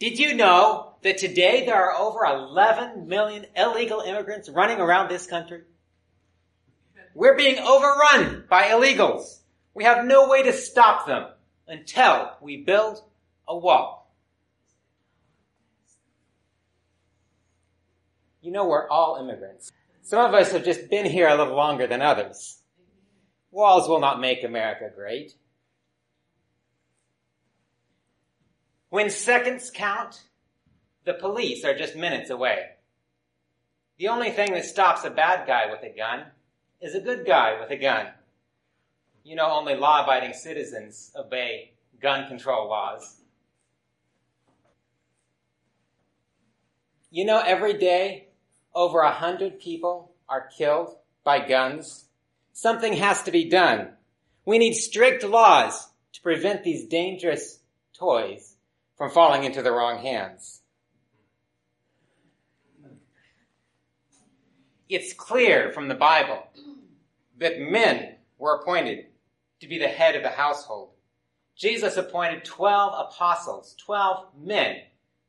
Did you know that today there are over 11 million illegal immigrants running around this country? We're being overrun by illegals. We have no way to stop them until we build a wall. You know, we're all immigrants. Some of us have just been here a little longer than others. Walls will not make America great. When seconds count, the police are just minutes away. The only thing that stops a bad guy with a gun is a good guy with a gun. You know, only law abiding citizens obey gun control laws. You know, every day over a hundred people are killed by guns. Something has to be done. We need strict laws to prevent these dangerous toys from falling into the wrong hands. It's clear from the Bible that men were appointed to be the head of the household. Jesus appointed 12 apostles, 12 men,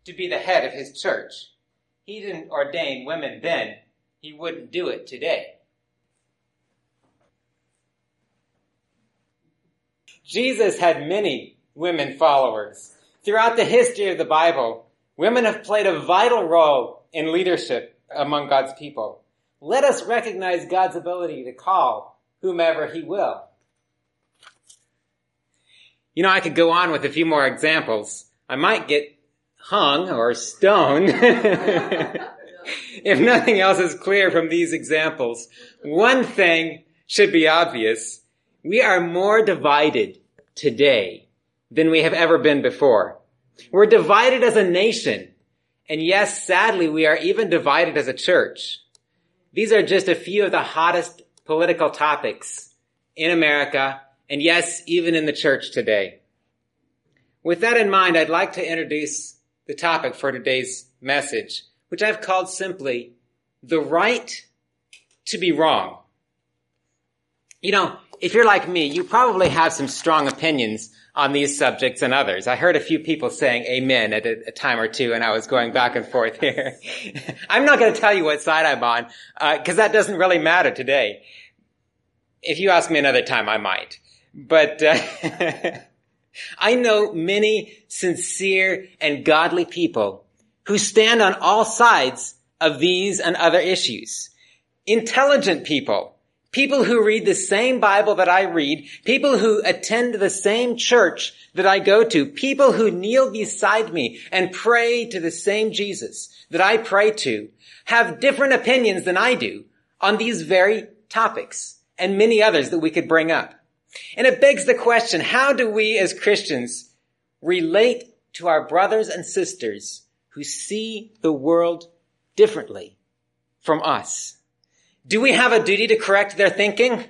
to be the head of his church. He didn't ordain women then. He wouldn't do it today. Jesus had many women followers. Throughout the history of the Bible, women have played a vital role in leadership among God's people. Let us recognize God's ability to call whomever he will. You know, I could go on with a few more examples. I might get hung or stoned. if nothing else is clear from these examples, one thing should be obvious. We are more divided today than we have ever been before. We're divided as a nation. And yes, sadly, we are even divided as a church. These are just a few of the hottest political topics in America, and yes, even in the church today. With that in mind, I'd like to introduce the topic for today's message, which I've called simply the right to be wrong. You know, if you're like me, you probably have some strong opinions on these subjects and others. I heard a few people saying amen at a, a time or two and I was going back and forth here. I'm not going to tell you what side I'm on, because uh, that doesn't really matter today. If you ask me another time, I might. But, uh, I know many sincere and godly people who stand on all sides of these and other issues. Intelligent people, people who read the same Bible that I read, people who attend the same church that I go to, people who kneel beside me and pray to the same Jesus that I pray to, have different opinions than I do on these very topics and many others that we could bring up. And it begs the question, how do we as Christians relate to our brothers and sisters who see the world differently from us? Do we have a duty to correct their thinking?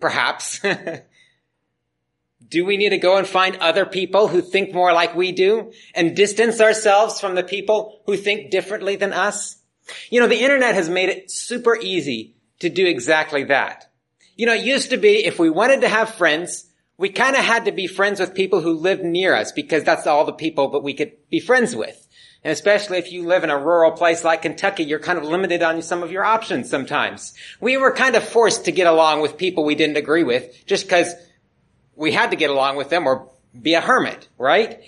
Perhaps. do we need to go and find other people who think more like we do and distance ourselves from the people who think differently than us? You know, the internet has made it super easy to do exactly that. You know, it used to be if we wanted to have friends, we kind of had to be friends with people who lived near us because that's all the people that we could be friends with. And especially if you live in a rural place like Kentucky, you're kind of limited on some of your options sometimes. We were kind of forced to get along with people we didn't agree with just because we had to get along with them or be a hermit, right?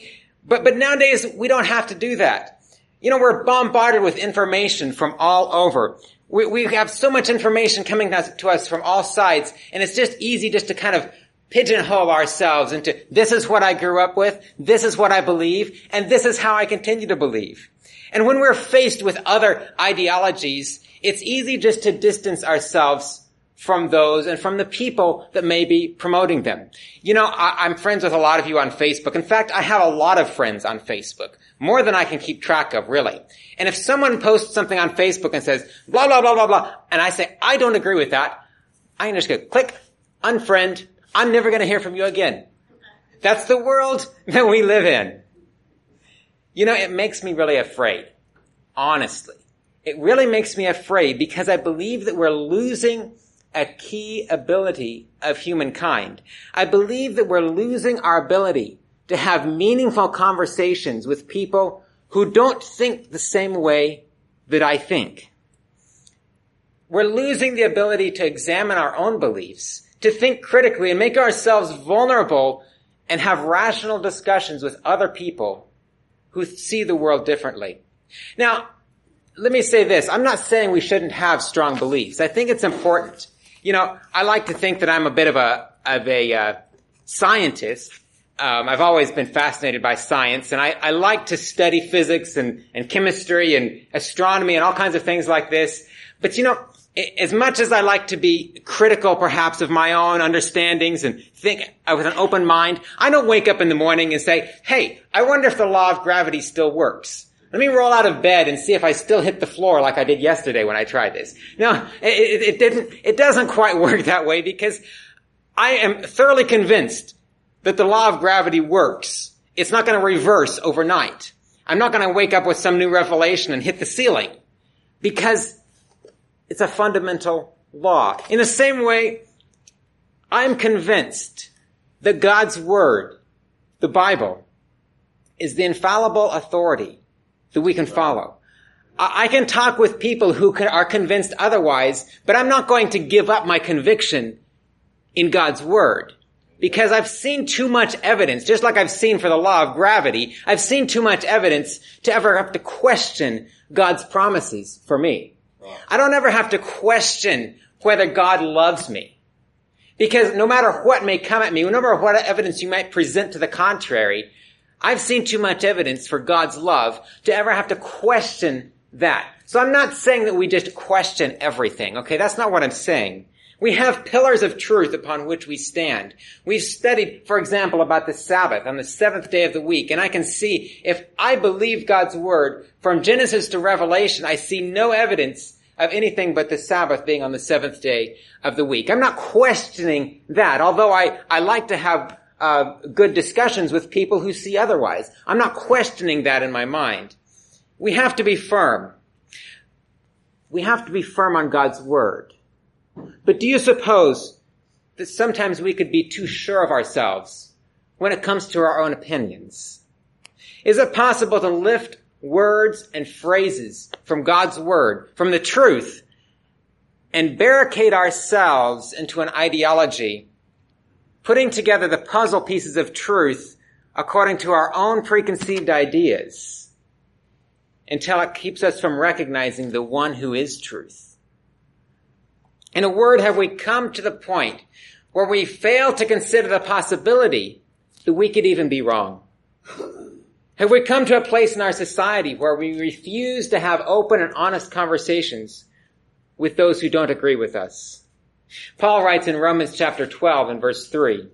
But, but nowadays we don't have to do that. You know, we're bombarded with information from all over. We, we have so much information coming to us from all sides, and it's just easy just to kind of pigeonhole ourselves into this is what I grew up with, this is what I believe, and this is how I continue to believe. And when we're faced with other ideologies, it's easy just to distance ourselves from those and from the people that may be promoting them. You know, I, am friends with a lot of you on Facebook. In fact, I have a lot of friends on Facebook. More than I can keep track of, really. And if someone posts something on Facebook and says, blah, blah, blah, blah, blah, and I say, I don't agree with that, I can just go, click, unfriend, I'm never going to hear from you again. That's the world that we live in. You know, it makes me really afraid. Honestly. It really makes me afraid because I believe that we're losing a key ability of humankind. I believe that we're losing our ability to have meaningful conversations with people who don't think the same way that I think. We're losing the ability to examine our own beliefs, to think critically and make ourselves vulnerable and have rational discussions with other people who see the world differently. Now, let me say this. I'm not saying we shouldn't have strong beliefs. I think it's important. You know, I like to think that I'm a bit of a, of a, uh, scientist. Um, I've always been fascinated by science and I, I like to study physics and, and chemistry and astronomy and all kinds of things like this. But you know, as much as I like to be critical perhaps of my own understandings and think with an open mind, I don't wake up in the morning and say, hey, I wonder if the law of gravity still works. Let me roll out of bed and see if I still hit the floor like I did yesterday when I tried this. No, it, it, didn't, it doesn't quite work that way because I am thoroughly convinced that the law of gravity works. It's not going to reverse overnight. I'm not going to wake up with some new revelation and hit the ceiling because it's a fundamental law. In the same way, I'm convinced that God's word, the Bible, is the infallible authority that we can follow. I can talk with people who are convinced otherwise, but I'm not going to give up my conviction in God's word. Because I've seen too much evidence, just like I've seen for the law of gravity, I've seen too much evidence to ever have to question God's promises for me. I don't ever have to question whether God loves me. Because no matter what may come at me, no matter what evidence you might present to the contrary, I've seen too much evidence for God's love to ever have to question that. So I'm not saying that we just question everything, okay? That's not what I'm saying. We have pillars of truth upon which we stand. We've studied, for example, about the Sabbath on the seventh day of the week, and I can see if I believe God's word from Genesis to Revelation, I see no evidence of anything but the Sabbath being on the seventh day of the week. I'm not questioning that, although I, I like to have uh, good discussions with people who see otherwise. I'm not questioning that in my mind. We have to be firm. We have to be firm on God's word. But do you suppose that sometimes we could be too sure of ourselves when it comes to our own opinions? Is it possible to lift words and phrases from God's word, from the truth, and barricade ourselves into an ideology putting together the puzzle pieces of truth according to our own preconceived ideas until it keeps us from recognizing the one who is truth. In a word, have we come to the point where we fail to consider the possibility that we could even be wrong? Have we come to a place in our society where we refuse to have open and honest conversations with those who don't agree with us? Paul writes in Romans chapter 12 and verse 3,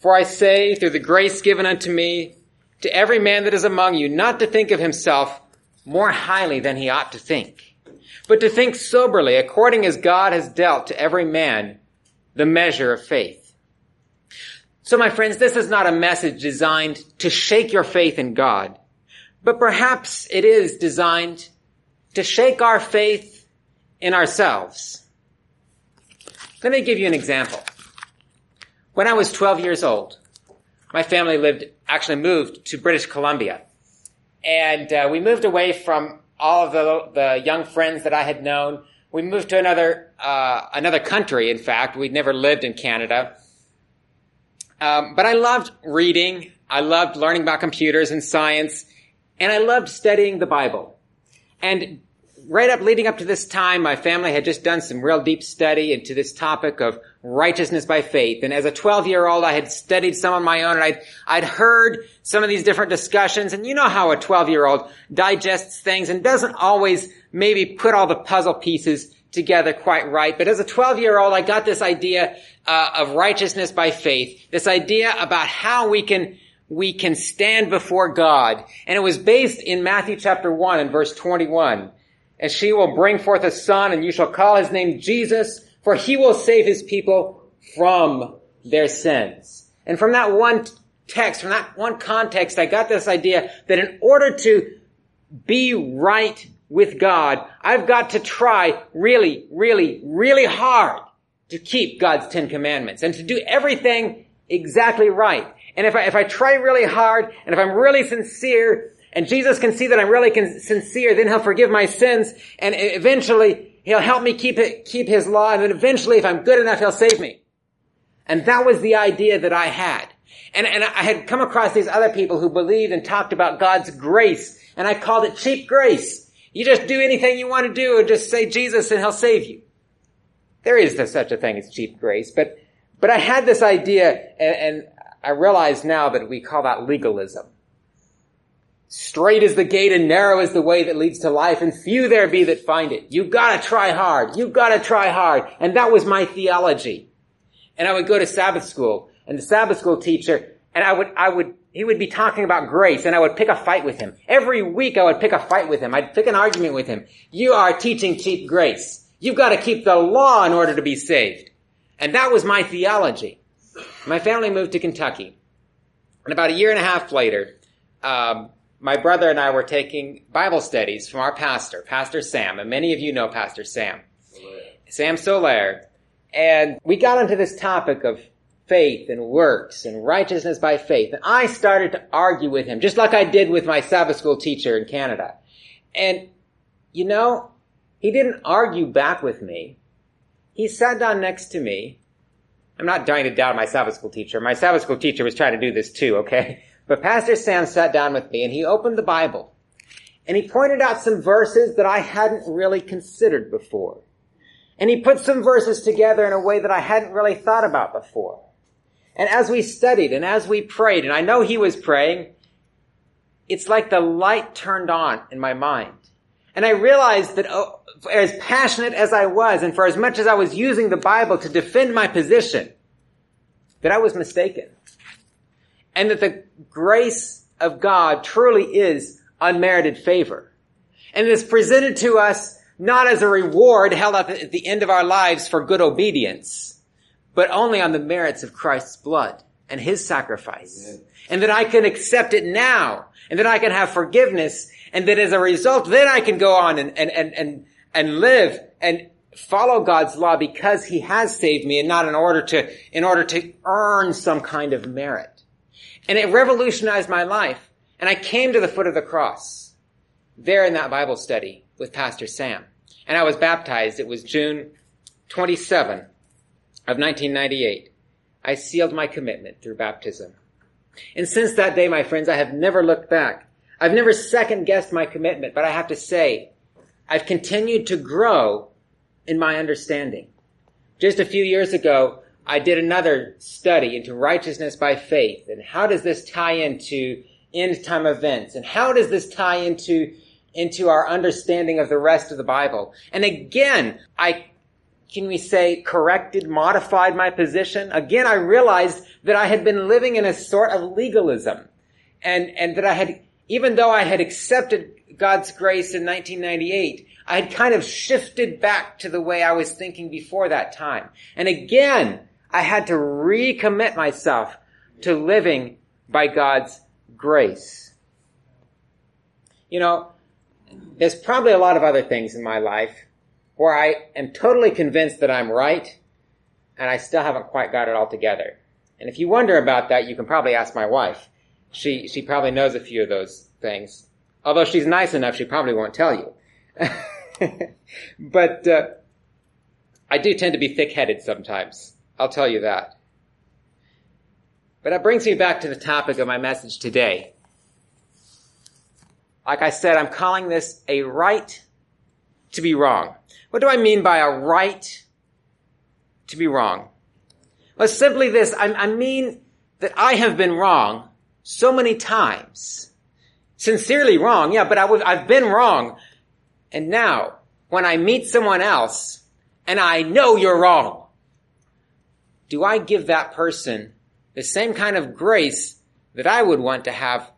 For I say, through the grace given unto me, to every man that is among you, not to think of himself more highly than he ought to think, but to think soberly, according as God has dealt to every man the measure of faith. So my friends, this is not a message designed to shake your faith in God, but perhaps it is designed to shake our faith in ourselves. Let me give you an example. When I was 12 years old, my family lived, actually moved to British Columbia. And uh, we moved away from all of the, the young friends that I had known. We moved to another, uh, another country, in fact. We'd never lived in Canada. Um, but I loved reading. I loved learning about computers and science. And I loved studying the Bible. And right up leading up to this time, my family had just done some real deep study into this topic of righteousness by faith. And as a 12 year old, I had studied some on my own and I'd, I'd heard some of these different discussions. And you know how a 12 year old digests things and doesn't always maybe put all the puzzle pieces together quite right. But as a 12 year old, I got this idea uh, of righteousness by faith, this idea about how we can we can stand before God. And it was based in Matthew chapter 1 and verse 21 and she will bring forth a son, and you shall call his name Jesus, for he will save his people from their sins. And from that one text, from that one context, I got this idea that in order to be right with God, I've got to try really, really, really hard to keep God's Ten Commandments and to do everything exactly right. And if I, if I try really hard, and if I'm really sincere, and Jesus can see that I'm really sincere, then he'll forgive my sins, and eventually he'll help me keep it, keep his law, and then eventually if I'm good enough, he'll save me. And that was the idea that I had. And, and I had come across these other people who believed and talked about God's grace, and I called it cheap grace. You just do anything you want to do and just say Jesus and he'll save you. There is no such a thing as cheap grace, but, but I had this idea and, and I realize now that we call that legalism. Straight is the gate and narrow is the way that leads to life and few there be that find it. You gotta try hard. You gotta try hard. And that was my theology. And I would go to Sabbath school and the Sabbath school teacher and I would, I would, he would be talking about grace and I would pick a fight with him. Every week I would pick a fight with him. I'd pick an argument with him. You are teaching cheap grace. You've got to keep the law in order to be saved. And that was my theology. My family moved to Kentucky. And about a year and a half later, um, my brother and I were taking Bible studies from our pastor, Pastor Sam, and many of you know Pastor Sam. Sam Solaire. And we got into this topic of faith and works and righteousness by faith. And I started to argue with him, just like I did with my Sabbath school teacher in Canada. And, you know, he didn't argue back with me. He sat down next to me. I'm not trying to doubt my Sabbath school teacher. My Sabbath school teacher was trying to do this too, okay? But Pastor Sam sat down with me and he opened the Bible and he pointed out some verses that I hadn't really considered before. And he put some verses together in a way that I hadn't really thought about before. And as we studied and as we prayed, and I know he was praying, it's like the light turned on in my mind. And I realized that oh, as passionate as I was and for as much as I was using the Bible to defend my position, that I was mistaken and that the grace of God truly is unmerited favor. And it is presented to us not as a reward held up at the end of our lives for good obedience, but only on the merits of Christ's blood and his sacrifice. Amen. And that I can accept it now and that I can have forgiveness and that as a result, then I can go on and, and, and, and, and live and follow God's law because he has saved me and not in order to, in order to earn some kind of merit. And it revolutionized my life. And I came to the foot of the cross there in that Bible study with Pastor Sam. And I was baptized. It was June 27 of 1998. I sealed my commitment through baptism. And since that day, my friends, I have never looked back. I've never second guessed my commitment, but I have to say, I've continued to grow in my understanding. Just a few years ago, I did another study into righteousness by faith and how does this tie into end time events and how does this tie into into our understanding of the rest of the Bible. And again, I can we say corrected, modified my position. Again, I realized that I had been living in a sort of legalism and, and that I had, even though I had accepted God's grace in 1998, I had kind of shifted back to the way I was thinking before that time. And again, I had to recommit myself to living by God's grace. You know, there's probably a lot of other things in my life where I am totally convinced that I'm right and I still haven't quite got it all together. And if you wonder about that, you can probably ask my wife. She, she probably knows a few of those things. Although she's nice enough, she probably won't tell you. but, uh, I do tend to be thick-headed sometimes. I'll tell you that. But that brings me back to the topic of my message today. Like I said, I'm calling this a right to be wrong. What do I mean by a right to be wrong? Well, simply this. I, I mean that I have been wrong so many times. Sincerely wrong, yeah, but I've been wrong. And now, when I meet someone else, and I know you're wrong, do I give that person the same kind of grace that I would want to have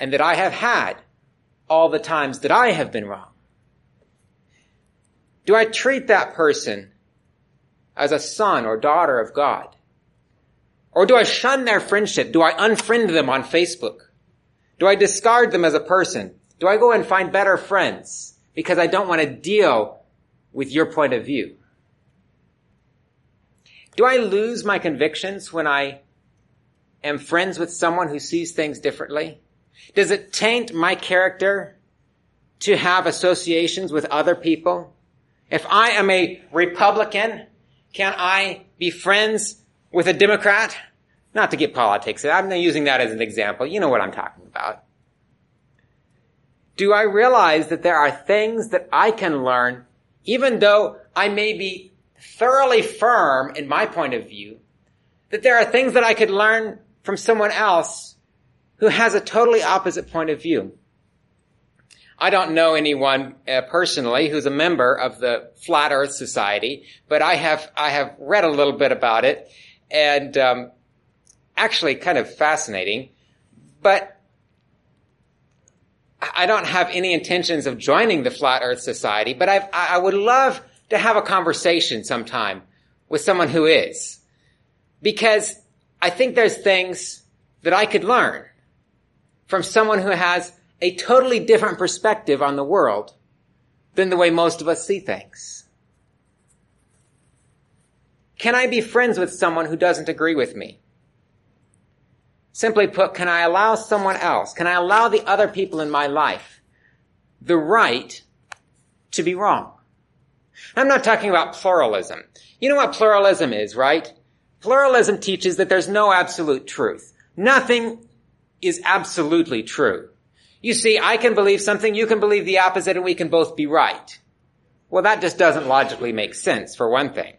and that I have had all the times that I have been wrong? Do I treat that person as a son or daughter of God? Or do I shun their friendship? Do I unfriend them on Facebook? Do I discard them as a person? Do I go and find better friends because I don't want to deal with your point of view? Do I lose my convictions when I am friends with someone who sees things differently? Does it taint my character to have associations with other people? If I am a Republican, can I be friends with a Democrat? Not to get politics. I'm using that as an example. You know what I'm talking about. Do I realize that there are things that I can learn, even though I may be thoroughly firm in my point of view, that there are things that I could learn from someone else who has a totally opposite point of view? I don't know anyone uh, personally who's a member of the Flat Earth Society, but I have I have read a little bit about it, and um, actually kind of fascinating. But I don't have any intentions of joining the Flat Earth Society, but I've, I would love to have a conversation sometime with someone who is, because I think there's things that I could learn from someone who has a totally different perspective on the world than the way most of us see things? Can I be friends with someone who doesn't agree with me? Simply put, can I allow someone else, can I allow the other people in my life the right to be wrong? I'm not talking about pluralism. You know what pluralism is, right? Pluralism teaches that there's no absolute truth. Nothing is absolutely true. You see, I can believe something, you can believe the opposite, and we can both be right. Well, that just doesn't logically make sense, for one thing.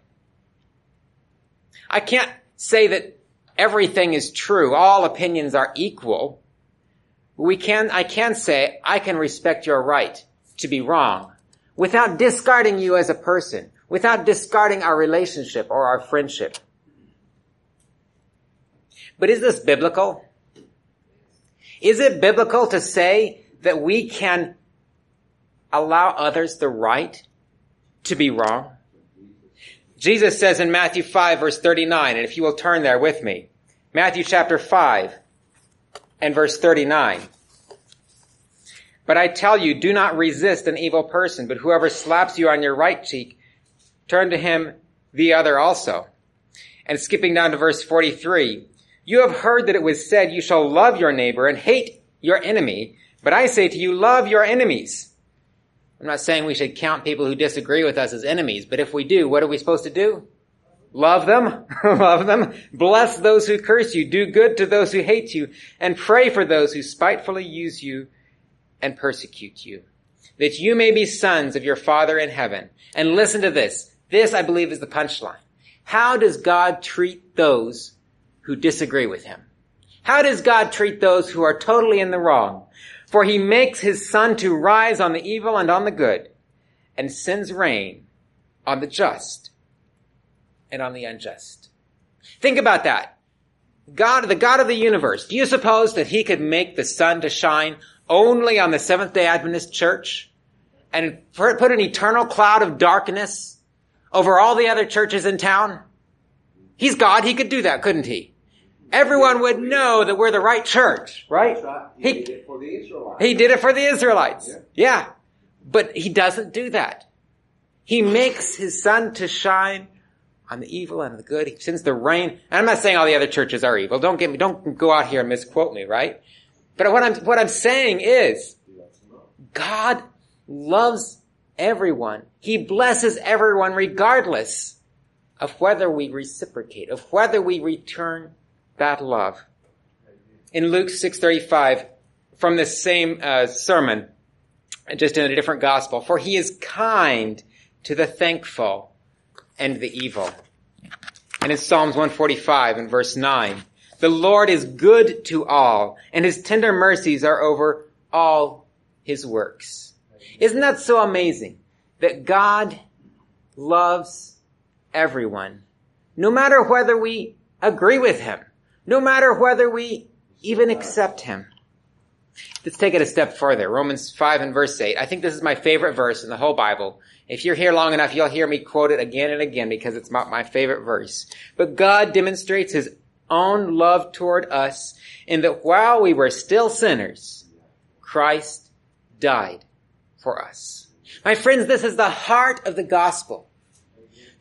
I can't say that everything is true, all opinions are equal. We can, I can say, I can respect your right to be wrong without discarding you as a person, without discarding our relationship or our friendship. But is this biblical? Is it biblical to say that we can allow others the right to be wrong? Jesus says in Matthew 5 verse 39, and if you will turn there with me, Matthew chapter 5 and verse 39. But I tell you, do not resist an evil person, but whoever slaps you on your right cheek, turn to him the other also. And skipping down to verse 43, you have heard that it was said, you shall love your neighbor and hate your enemy. But I say to you, love your enemies. I'm not saying we should count people who disagree with us as enemies, but if we do, what are we supposed to do? Love them, love them, bless those who curse you, do good to those who hate you, and pray for those who spitefully use you and persecute you, that you may be sons of your Father in heaven. And listen to this. This, I believe, is the punchline. How does God treat those who disagree with him. How does God treat those who are totally in the wrong? For he makes his sun to rise on the evil and on the good, and sends rain on the just and on the unjust. Think about that. God, the God of the universe, do you suppose that he could make the sun to shine only on the Seventh day Adventist church and put an eternal cloud of darkness over all the other churches in town? He's God. He could do that, couldn't he? everyone would know that we're the right church, right? He, did it for the Israelites. He did it for the Israelites. Yeah. yeah. But he doesn't do that. He makes his sun to shine on the evil and the good. He sends the rain. And I'm not saying all the other churches are evil. Don't get me, don't go out here and misquote me, right? But what I'm, what I'm saying is, God loves everyone. He blesses everyone regardless of whether we reciprocate, of whether we return that love. In Luke 6:35, from the same uh, sermon, just in a different gospel, for he is kind to the thankful and the evil. And in Psalms 145 and verse 9, the Lord is good to all, and his tender mercies are over all his works. Isn't that so amazing? That God loves everyone, no matter whether we agree with him, no matter whether we even accept him. Let's take it a step further. Romans 5 and verse 8. I think this is my favorite verse in the whole Bible. If you're here long enough, you'll hear me quote it again and again because it's my favorite verse. But God demonstrates his own love toward us in that while we were still sinners, Christ died for us. My friends, this is the heart of the gospel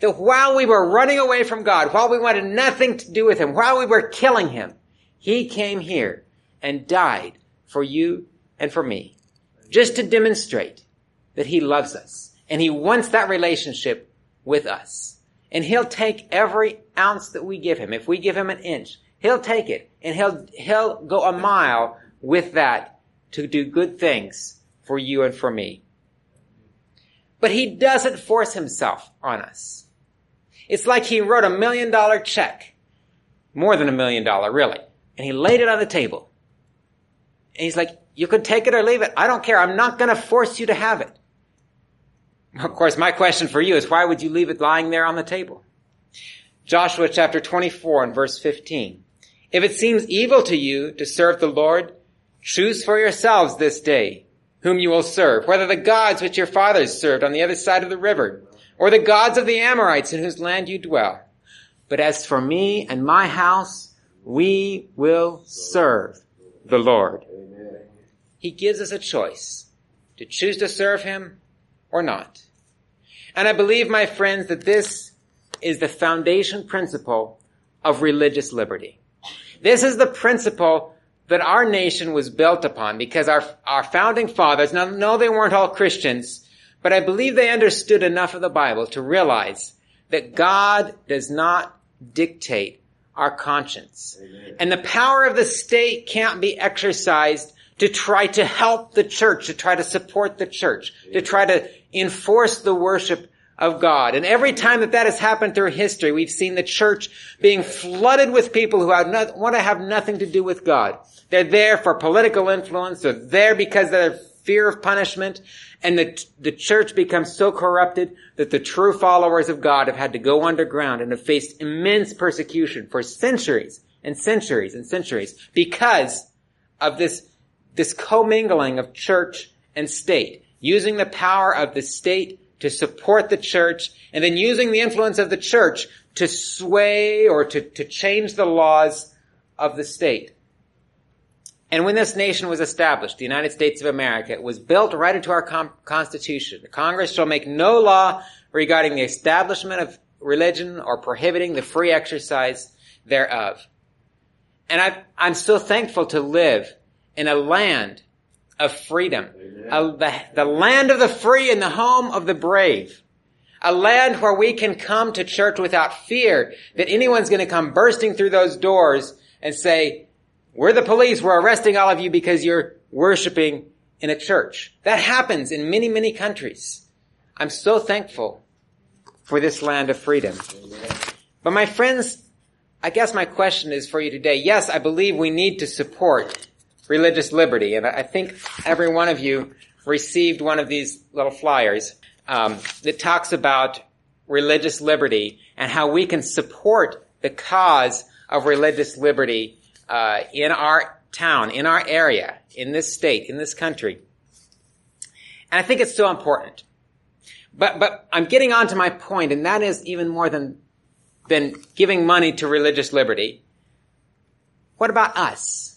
that while we were running away from God, while we wanted nothing to do with Him, while we were killing Him, He came here and died for you and for me, just to demonstrate that he loves us and he wants that relationship with us. And he'll take every ounce that we give him. If we give him an inch, he'll take it and he'll, he'll go a mile with that to do good things for you and for me. But he doesn't force himself on us. It's like he wrote a million dollar check. More than a million dollar, really. And he laid it on the table. And he's like, you could take it or leave it. I don't care. I'm not going to force you to have it. Of course, my question for you is why would you leave it lying there on the table? Joshua chapter 24 and verse 15. If it seems evil to you to serve the Lord, choose for yourselves this day whom you will serve, whether the gods which your fathers served on the other side of the river, or the gods of the Amorites in whose land you dwell. But as for me and my house, we will serve the Lord. He gives us a choice to choose to serve him or not. And I believe, my friends, that this is the foundation principle of religious liberty. This is the principle that our nation was built upon because our, our founding fathers, now no, they weren't all Christians, but I believe they understood enough of the Bible to realize that God does not dictate our conscience. Amen. And the power of the state can't be exercised to try to help the church, to try to support the church, to try to enforce the worship of God. And every time that that has happened through history, we've seen the church being flooded with people who not, want to have nothing to do with God. They're there for political influence. They're there because they're fear of punishment. And the, the church becomes so corrupted that the true followers of God have had to go underground and have faced immense persecution for centuries and centuries and centuries because of this, this commingling of church and state, using the power of the state to support the church, and then using the influence of the church to sway or to, to change the laws of the state. And when this nation was established, the United States of America, it was built right into our com- Constitution. Congress shall make no law regarding the establishment of religion or prohibiting the free exercise thereof. And I, I'm so thankful to live in a land of freedom. A, the, the land of the free and the home of the brave. A land where we can come to church without fear that anyone's going to come bursting through those doors and say, we're the police, we're arresting all of you because you're worshiping in a church. That happens in many, many countries. I'm so thankful for this land of freedom. But my friends, I guess my question is for you today. Yes, I believe we need to support religious liberty. And I think every one of you received one of these little flyers um, that talks about religious liberty and how we can support the cause of religious liberty uh, in our town, in our area, in this state, in this country. And I think it's so important. But but I'm getting on to my point, and that is even more than than giving money to religious liberty. What about us?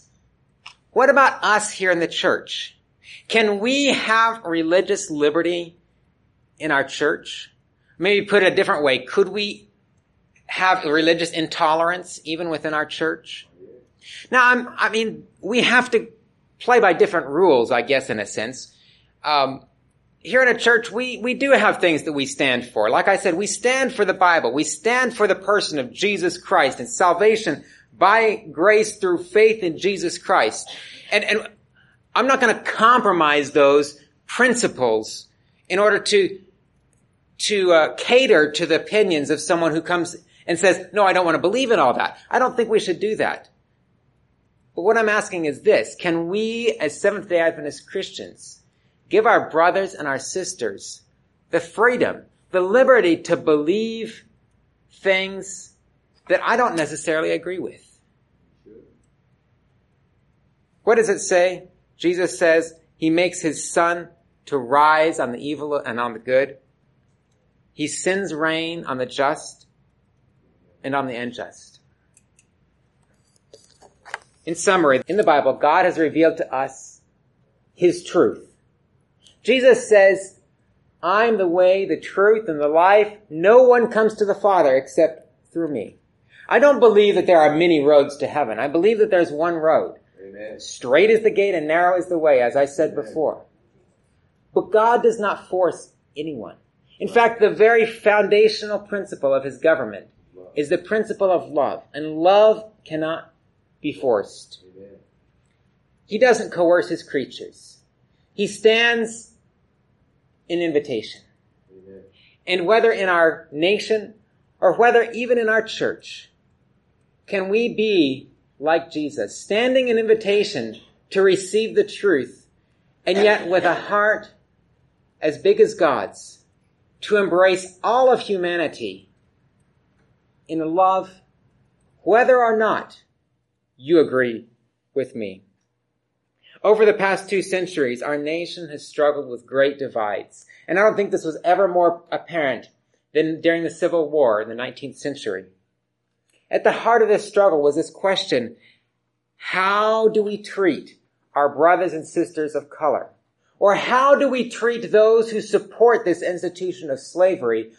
What about us here in the church? Can we have religious liberty in our church? Maybe put it a different way. Could we have religious intolerance even within our church? Now, I'm, i mean, we have to play by different rules, I guess, in a sense. Um, here in a church, we, we do have things that we stand for. Like I said, we stand for the Bible. We stand for the person of Jesus Christ and salvation by grace through faith in Jesus Christ. And, and I'm not going to compromise those principles in order to, to uh, cater to the opinions of someone who comes and says, no, I don't want to believe in all that. I don't think we should do that. But what I'm asking is this, can we as Seventh day Adventist Christians give our brothers and our sisters the freedom, the liberty to believe things that I don't necessarily agree with? What does it say? Jesus says he makes his sun to rise on the evil and on the good. He sends rain on the just and on the unjust. In summary, in the Bible, God has revealed to us his truth. Jesus says, I'm the way, the truth, and the life. No one comes to the Father except through me. I don't believe that there are many roads to heaven. I believe that there's one road. Amen. Straight is the gate and narrow is the way, as I said before. But God does not force anyone. In fact, the very foundational principle of his government is the principle of love, and love cannot be forced. Amen. He doesn't coerce his creatures. He stands in invitation. Amen. And whether in our nation or whether even in our church, can we be like Jesus, standing in invitation to receive the truth, and yet with a heart as big as God's, to embrace all of humanity in love, whether or not you agree with me. Over the past two centuries, our nation has struggled with great divides. And I don't think this was ever more apparent than during the Civil War in the 19th century. At the heart of this struggle was this question, how do we treat our brothers and sisters of color? Or how do we treat those who support this institution of slavery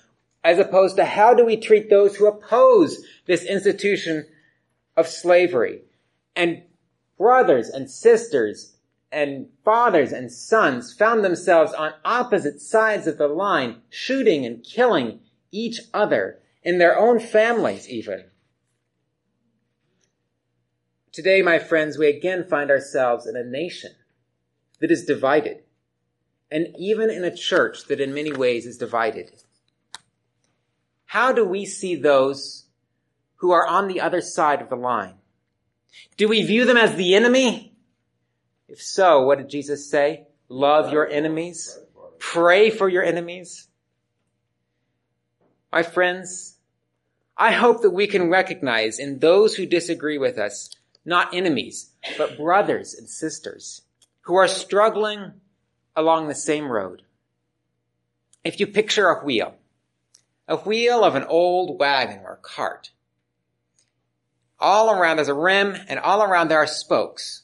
as opposed to how do we treat those who oppose this institution of slavery? And brothers and sisters and fathers and sons found themselves on opposite sides of the line, shooting and killing each other in their own families even. Today, my friends, we again find ourselves in a nation that is divided, and even in a church that in many ways is divided. How do we see those who are on the other side of the line? Do we view them as the enemy? If so, what did Jesus say? Love your enemies. Pray for your enemies. My friends, I hope that we can recognize in those who disagree with us not enemies, but brothers and sisters who are struggling along the same road. If you picture a wheel, a wheel of an old wagon or cart, all around there's a rim and all around there are spokes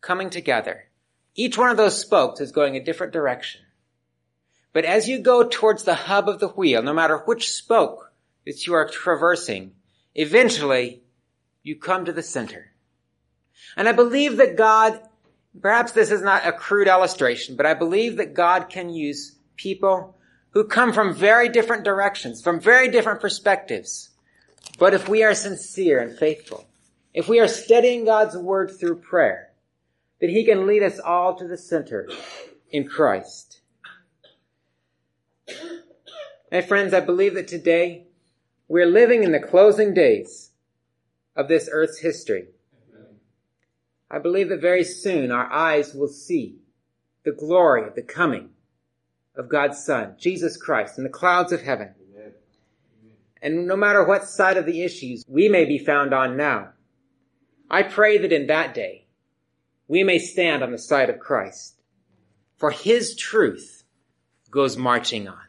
coming together. Each one of those spokes is going a different direction. But as you go towards the hub of the wheel, no matter which spoke that you are traversing, eventually you come to the center. And I believe that God, perhaps this is not a crude illustration, but I believe that God can use people who come from very different directions, from very different perspectives. But if we are sincere and faithful, if we are studying God's word through prayer, that he can lead us all to the center in Christ. My friends, I believe that today we're living in the closing days of this earth's history. I believe that very soon our eyes will see the glory of the coming of God's Son, Jesus Christ, in the clouds of heaven. Amen. And no matter what side of the issues we may be found on now, I pray that in that day we may stand on the side of Christ, for his truth goes marching on.